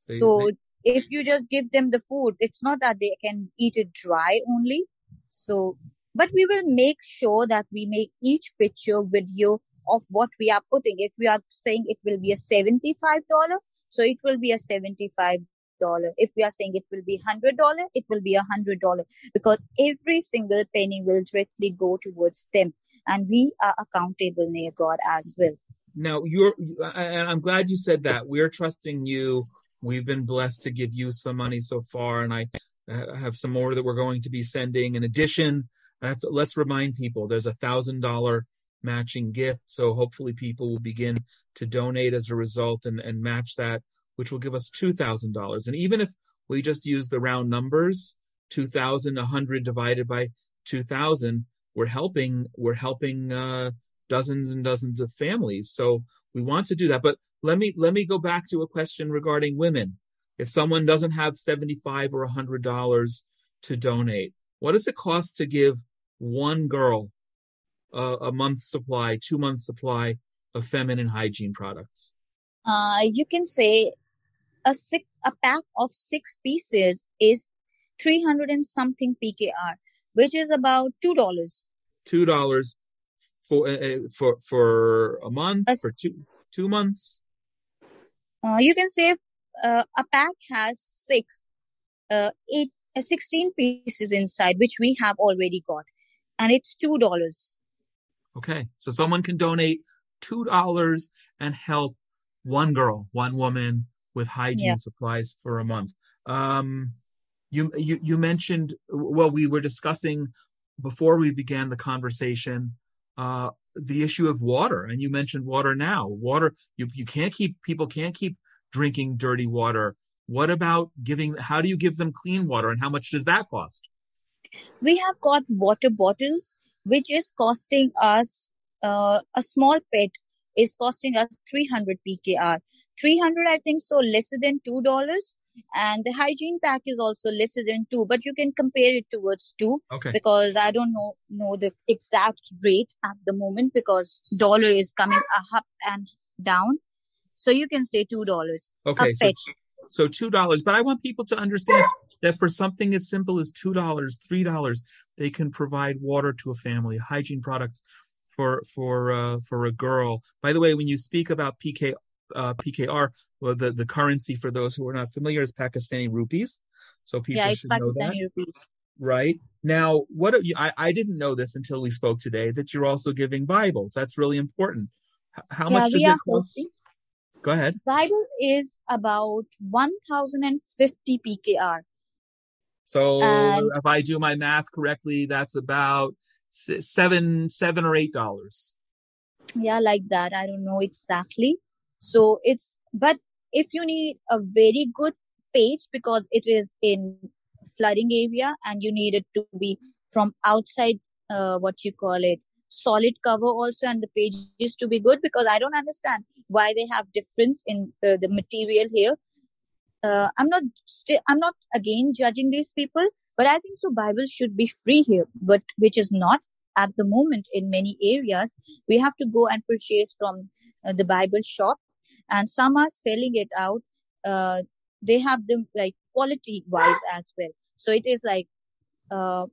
They, so they... if you just give them the food, it's not that they can eat it dry only. So, but we will make sure that we make each picture video of what we are putting. If we are saying it will be a $75, so it will be a 75 dollar. If we are saying it will be hundred dollar, it will be a hundred dollar because every single penny will directly go towards them, and we are accountable near God as well. Now you're, and I'm glad you said that. We're trusting you. We've been blessed to give you some money so far, and I have some more that we're going to be sending. In addition, to, let's remind people there's a thousand dollar matching gift. So hopefully people will begin to donate as a result and, and match that which will give us $2,000. And even if we just use the round numbers, 2,000, 100 divided by 2,000, we're helping, we're helping, uh, dozens and dozens of families. So we want to do that. But let me, let me go back to a question regarding women. If someone doesn't have 75 or $100 to donate, what does it cost to give one girl uh, a month supply, two month supply of feminine hygiene products? Uh, you can say a six, a pack of six pieces is 300 and something PKR, which is about $2. $2 for, uh, for, for a month, a, for two, two months? Uh, you can say uh, a pack has six, uh, eight, uh, 16 pieces inside, which we have already got. And it's $2. Okay. So someone can donate $2 and help one girl, one woman, with hygiene yeah. supplies for a month. Um, you, you, you mentioned, well, we were discussing before we began the conversation, uh, the issue of water. And you mentioned water now. Water, you, you can't keep, people can't keep drinking dirty water. What about giving, how do you give them clean water and how much does that cost? We have got water bottles, which is costing us uh, a small pet is costing us 300 PKR. 300, I think so, lesser than $2. And the hygiene pack is also lesser than two, but you can compare it towards two okay. because I don't know know the exact rate at the moment because dollar is coming up and down. So you can say two dollars. Okay, so, so two dollars. But I want people to understand that for something as simple as two dollars, three dollars, they can provide water to a family, hygiene products for for uh, for a girl. By the way, when you speak about PK uh, PKR, well, the the currency for those who are not familiar is Pakistani rupees. So people yeah, should know that. Rupees. Right now, what are you, I I didn't know this until we spoke today that you're also giving Bibles. That's really important. How yeah, much does it cost? Hosting. Go ahead. Bible is about 1050 PKR. So and if I do my math correctly, that's about seven, seven or eight dollars. Yeah, like that. I don't know exactly. So it's, but if you need a very good page because it is in flooding area and you need it to be from outside, uh, what you call it, solid cover also and the pages to be good because I don't understand why they have difference in uh, the material here. Uh, I'm not I'm not again judging these people, but I think so Bible should be free here, but which is not at the moment in many areas. We have to go and purchase from uh, the Bible shop, and some are selling it out. Uh, they have them like quality wise as well. So it is like uh,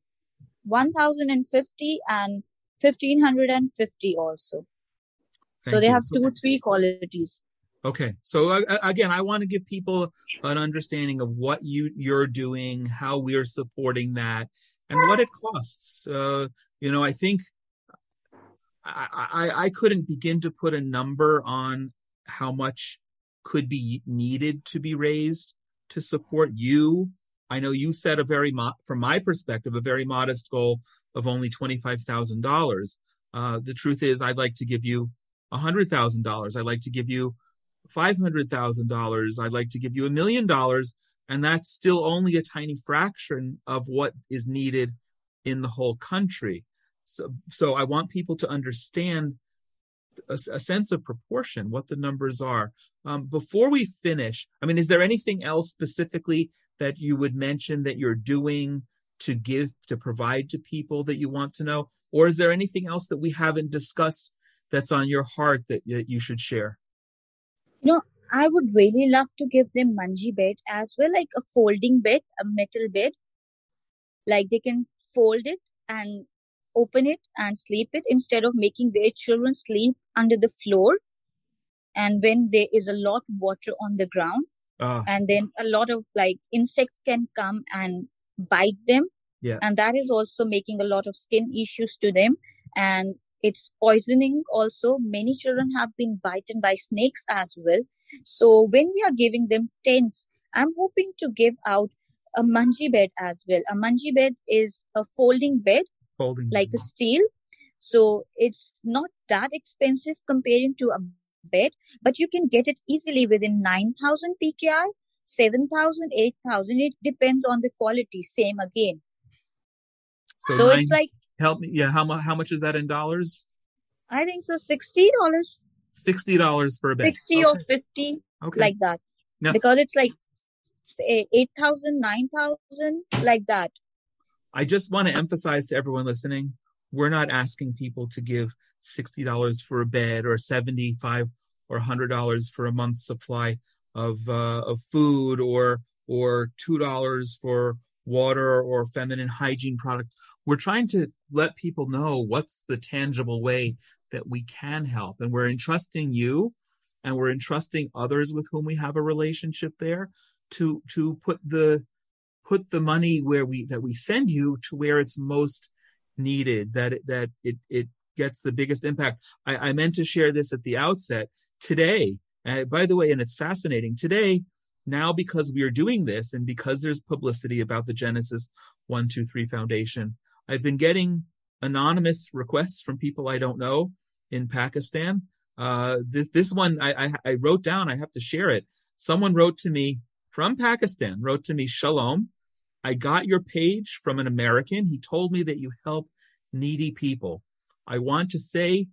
1050 and 1550 also. Thank so they you. have two, three qualities. Okay. So uh, again, I want to give people an understanding of what you you're doing, how we are supporting that, and what it costs. Uh, you know, I think I, I I couldn't begin to put a number on how much could be needed to be raised to support you. I know you set a very, mo- from my perspective, a very modest goal of only $25,000. Uh, the truth is, I'd like to give you $100,000. I'd like to give you $500,000. I'd like to give you a million dollars. And that's still only a tiny fraction of what is needed in the whole country. So, so I want people to understand a, a sense of proportion, what the numbers are. Um, before we finish, I mean, is there anything else specifically that you would mention that you're doing to give, to provide to people that you want to know? Or is there anything else that we haven't discussed that's on your heart that, that you should share? You know, I would really love to give them manji bed as well, like a folding bed, a metal bed. Like they can fold it and open it and sleep it instead of making their children sleep under the floor. And when there is a lot of water on the ground, uh. and then a lot of like insects can come and bite them. Yeah. And that is also making a lot of skin issues to them. And it's poisoning also. Many children have been bitten by snakes as well. So when we are giving them tents, I'm hoping to give out a manji bed as well. A manji bed is a folding bed, folding like a steel. So it's not that expensive comparing to a bed, but you can get it easily within 9,000 PKR, 7,000, 8,000. It depends on the quality. Same again. So, so nine, it's like help me. Yeah, how much? How much is that in dollars? I think so. Sixty dollars. Sixty dollars for a bed. Sixty okay. or fifty, okay. like that. Now, because it's like eight thousand, nine thousand, like that. I just want to emphasize to everyone listening: we're not asking people to give sixty dollars for a bed or seventy-five or hundred dollars for a month's supply of uh, of food or or two dollars for water or feminine hygiene products. We're trying to let people know what's the tangible way that we can help. And we're entrusting you and we're entrusting others with whom we have a relationship there to, to put the, put the money where we, that we send you to where it's most needed, that it, that it, it gets the biggest impact. I, I meant to share this at the outset today. Uh, by the way, and it's fascinating today, now because we are doing this and because there's publicity about the Genesis 123 Foundation, I've been getting anonymous requests from people I don't know in Pakistan. Uh, this, this one I, I, I wrote down. I have to share it. Someone wrote to me from Pakistan, wrote to me, Shalom. I got your page from an American. He told me that you help needy people. I want to say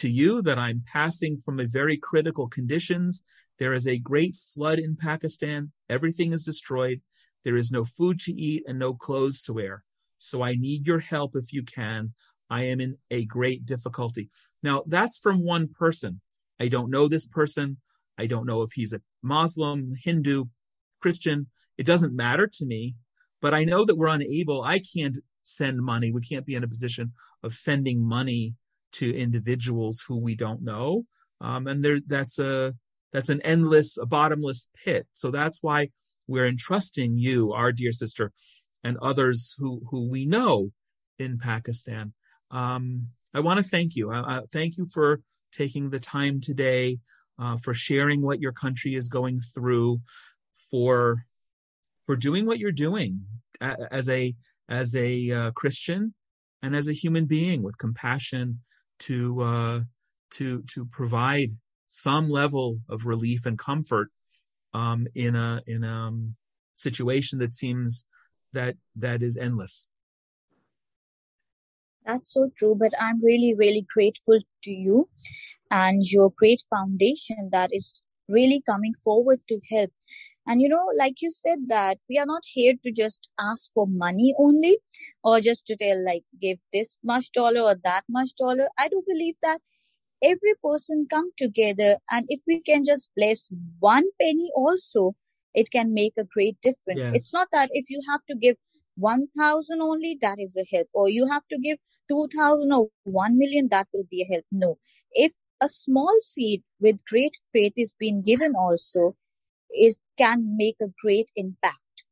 to you that I'm passing from a very critical conditions there is a great flood in Pakistan. Everything is destroyed. There is no food to eat and no clothes to wear. So I need your help if you can. I am in a great difficulty. Now, that's from one person. I don't know this person. I don't know if he's a Muslim, Hindu, Christian. It doesn't matter to me, but I know that we're unable. I can't send money. We can't be in a position of sending money to individuals who we don't know. Um, and there, that's a, that's an endless, a bottomless pit. So that's why we're entrusting you, our dear sister, and others who, who we know in Pakistan. Um, I want to thank you. I, I, thank you for taking the time today, uh, for sharing what your country is going through, for for doing what you're doing as a as a uh, Christian and as a human being with compassion to uh, to to provide some level of relief and comfort um, in a in a um, situation that seems that that is endless. That's so true. But I'm really, really grateful to you and your great foundation that is really coming forward to help. And you know, like you said, that we are not here to just ask for money only or just to tell, like, give this much dollar or that much dollar. I do believe that every person come together and if we can just bless one penny also, it can make a great difference. Yes. It's not that if you have to give 1000 only, that is a help, or you have to give 2000 or 1 million, that will be a help. No. If a small seed with great faith is being given also, is can make a great impact.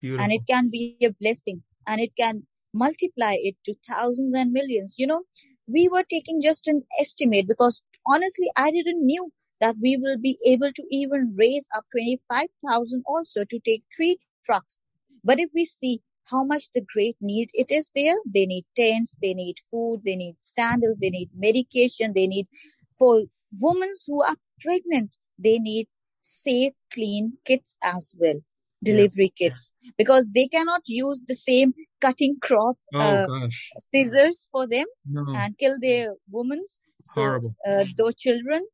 Beautiful. And it can be a blessing and it can multiply it to thousands and millions. You know, we were taking just an estimate because honestly, I didn't knew that we will be able to even raise up 25,000 also to take three trucks. But if we see how much the great need it is there, they need tents, they need food, they need sandals, they need medication, they need for women who are pregnant, they need safe, clean kits as well delivery yeah. kits because they cannot use the same cutting crop oh, uh, scissors for them no. and kill their women so Horrible. Uh, those children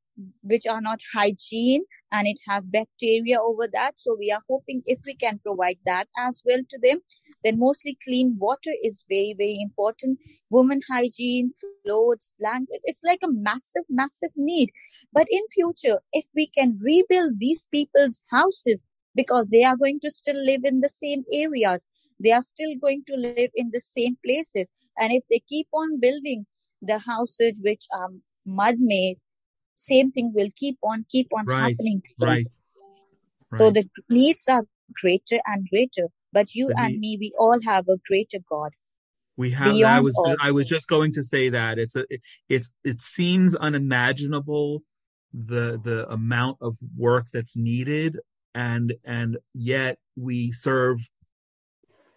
which are not hygiene and it has bacteria over that. So we are hoping if we can provide that as well to them, then mostly clean water is very, very important. Women hygiene, clothes, blanket. It's like a massive, massive need. But in future, if we can rebuild these people's houses, because they are going to still live in the same areas. They are still going to live in the same places. And if they keep on building the houses which are mud made, same thing will keep on keep on right, happening right, right? so the needs are greater and greater but you the and me we all have a greater god. We have i was all. i was just going to say that it's a it's it seems unimaginable the the amount of work that's needed and and yet we serve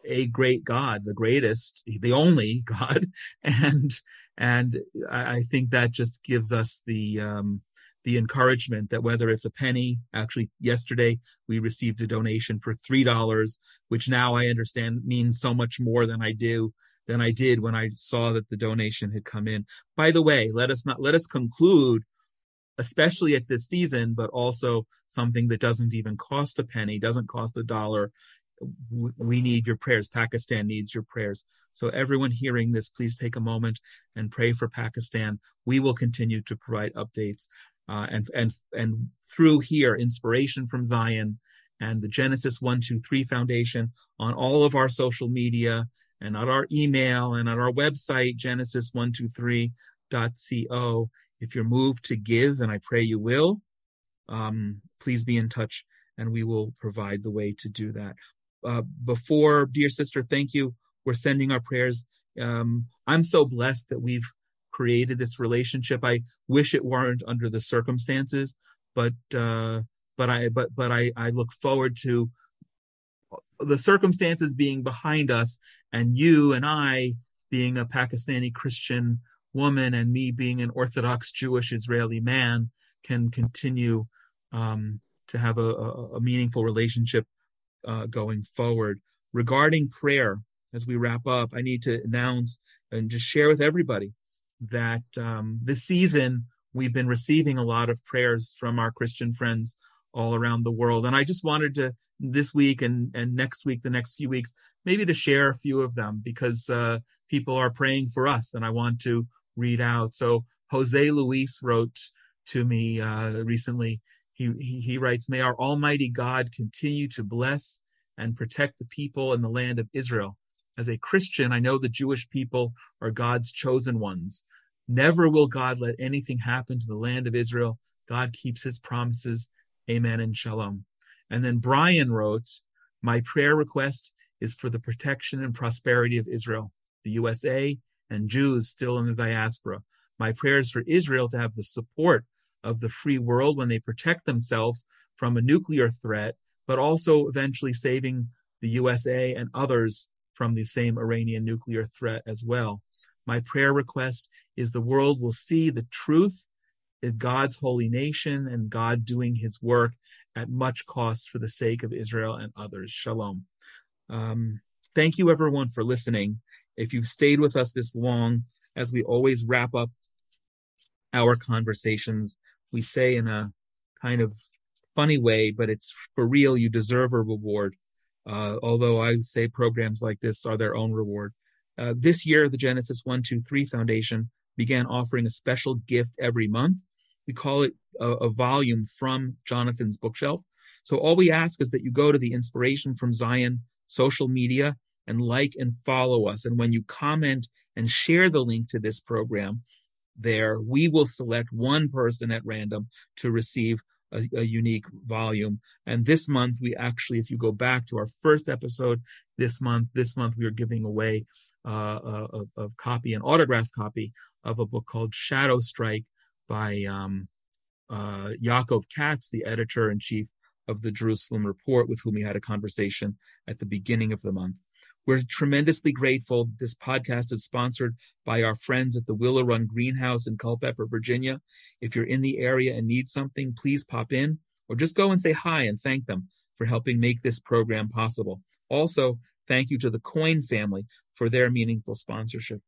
a great god the greatest the only [LAUGHS] god and and I, I think that just gives us the um, the encouragement that whether it's a penny, actually yesterday we received a donation for three dollars, which now I understand means so much more than I do than I did when I saw that the donation had come in. By the way, let us not let us conclude, especially at this season, but also something that doesn't even cost a penny, doesn't cost a dollar, we need your prayers. Pakistan needs your prayers. So everyone hearing this, please take a moment and pray for Pakistan. We will continue to provide updates uh, and and and through here, inspiration from Zion and the Genesis One Two Three Foundation on all of our social media and on our email and on our website genesis123.co. If you're moved to give, and I pray you will, um, please be in touch and we will provide the way to do that uh, before, dear sister, thank you. We're sending our prayers. Um, I'm so blessed that we've created this relationship. I wish it weren't under the circumstances, but uh, but I but but I I look forward to the circumstances being behind us, and you and I being a Pakistani Christian woman, and me being an Orthodox Jewish Israeli man, can continue um, to have a, a, a meaningful relationship uh, going forward. Regarding prayer, as we wrap up, I need to announce and just share with everybody that um, this season we've been receiving a lot of prayers from our Christian friends all around the world. And I just wanted to this week and, and next week, the next few weeks, maybe to share a few of them because uh, people are praying for us and I want to read out. So Jose Luis wrote to me uh, recently he, he, writes, May our Almighty God continue to bless and protect the people in the land of Israel. As a Christian, I know the Jewish people are God's chosen ones. Never will God let anything happen to the land of Israel. God keeps his promises. Amen and shalom. And then Brian wrote, My prayer request is for the protection and prosperity of Israel, the USA, and Jews still in the diaspora. My prayers for Israel to have the support of the free world when they protect themselves from a nuclear threat, but also eventually saving the USA and others from the same Iranian nuclear threat as well. My prayer request is the world will see the truth in God's holy nation and God doing his work at much cost for the sake of Israel and others. Shalom. Um, thank you everyone for listening. If you've stayed with us this long, as we always wrap up our conversations, we say in a kind of funny way, but it's for real. You deserve a reward. Uh, although I say programs like this are their own reward. Uh, this year, the Genesis 123 Foundation began offering a special gift every month. We call it a, a volume from Jonathan's bookshelf. So all we ask is that you go to the Inspiration from Zion social media and like and follow us. And when you comment and share the link to this program there, we will select one person at random to receive a, a, unique volume. And this month, we actually, if you go back to our first episode this month, this month we are giving away uh, a, a, copy, an autographed copy of a book called Shadow Strike by um, uh, Yaakov Katz, the editor in chief of the Jerusalem Report, with whom we had a conversation at the beginning of the month. We're tremendously grateful that this podcast is sponsored by our friends at the Willow Run Greenhouse in Culpeper, Virginia. If you're in the area and need something, please pop in or just go and say hi and thank them for helping make this program possible. Also, thank you to the Coin family for their meaningful sponsorship.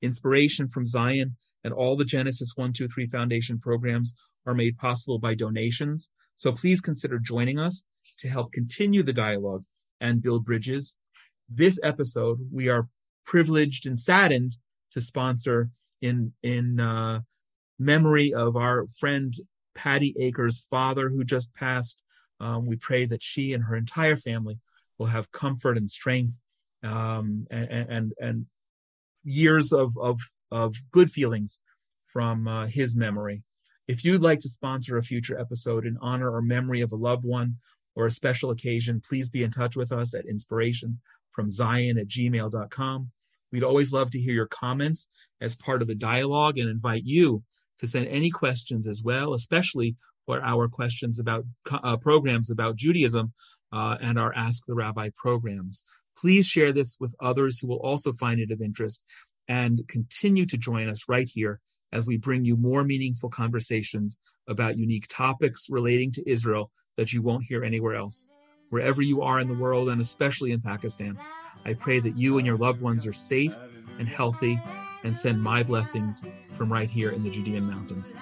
Inspiration from Zion and all the Genesis 123 Foundation programs are made possible by donations. So please consider joining us to help continue the dialogue and build bridges this episode, we are privileged and saddened to sponsor in in uh, memory of our friend Patty Akers' father who just passed. Um, we pray that she and her entire family will have comfort and strength um, and, and, and years of of of good feelings from uh, his memory. If you'd like to sponsor a future episode in honor or memory of a loved one or a special occasion, please be in touch with us at inspiration from zion at gmail.com. We'd always love to hear your comments as part of the dialogue and invite you to send any questions as well, especially for our questions about uh, programs about Judaism uh, and our Ask the Rabbi programs. Please share this with others who will also find it of interest and continue to join us right here as we bring you more meaningful conversations about unique topics relating to Israel that you won't hear anywhere else wherever you are in the world and especially in Pakistan. I pray that you and your loved ones are safe and healthy and send my blessings from right here in the Judean mountains.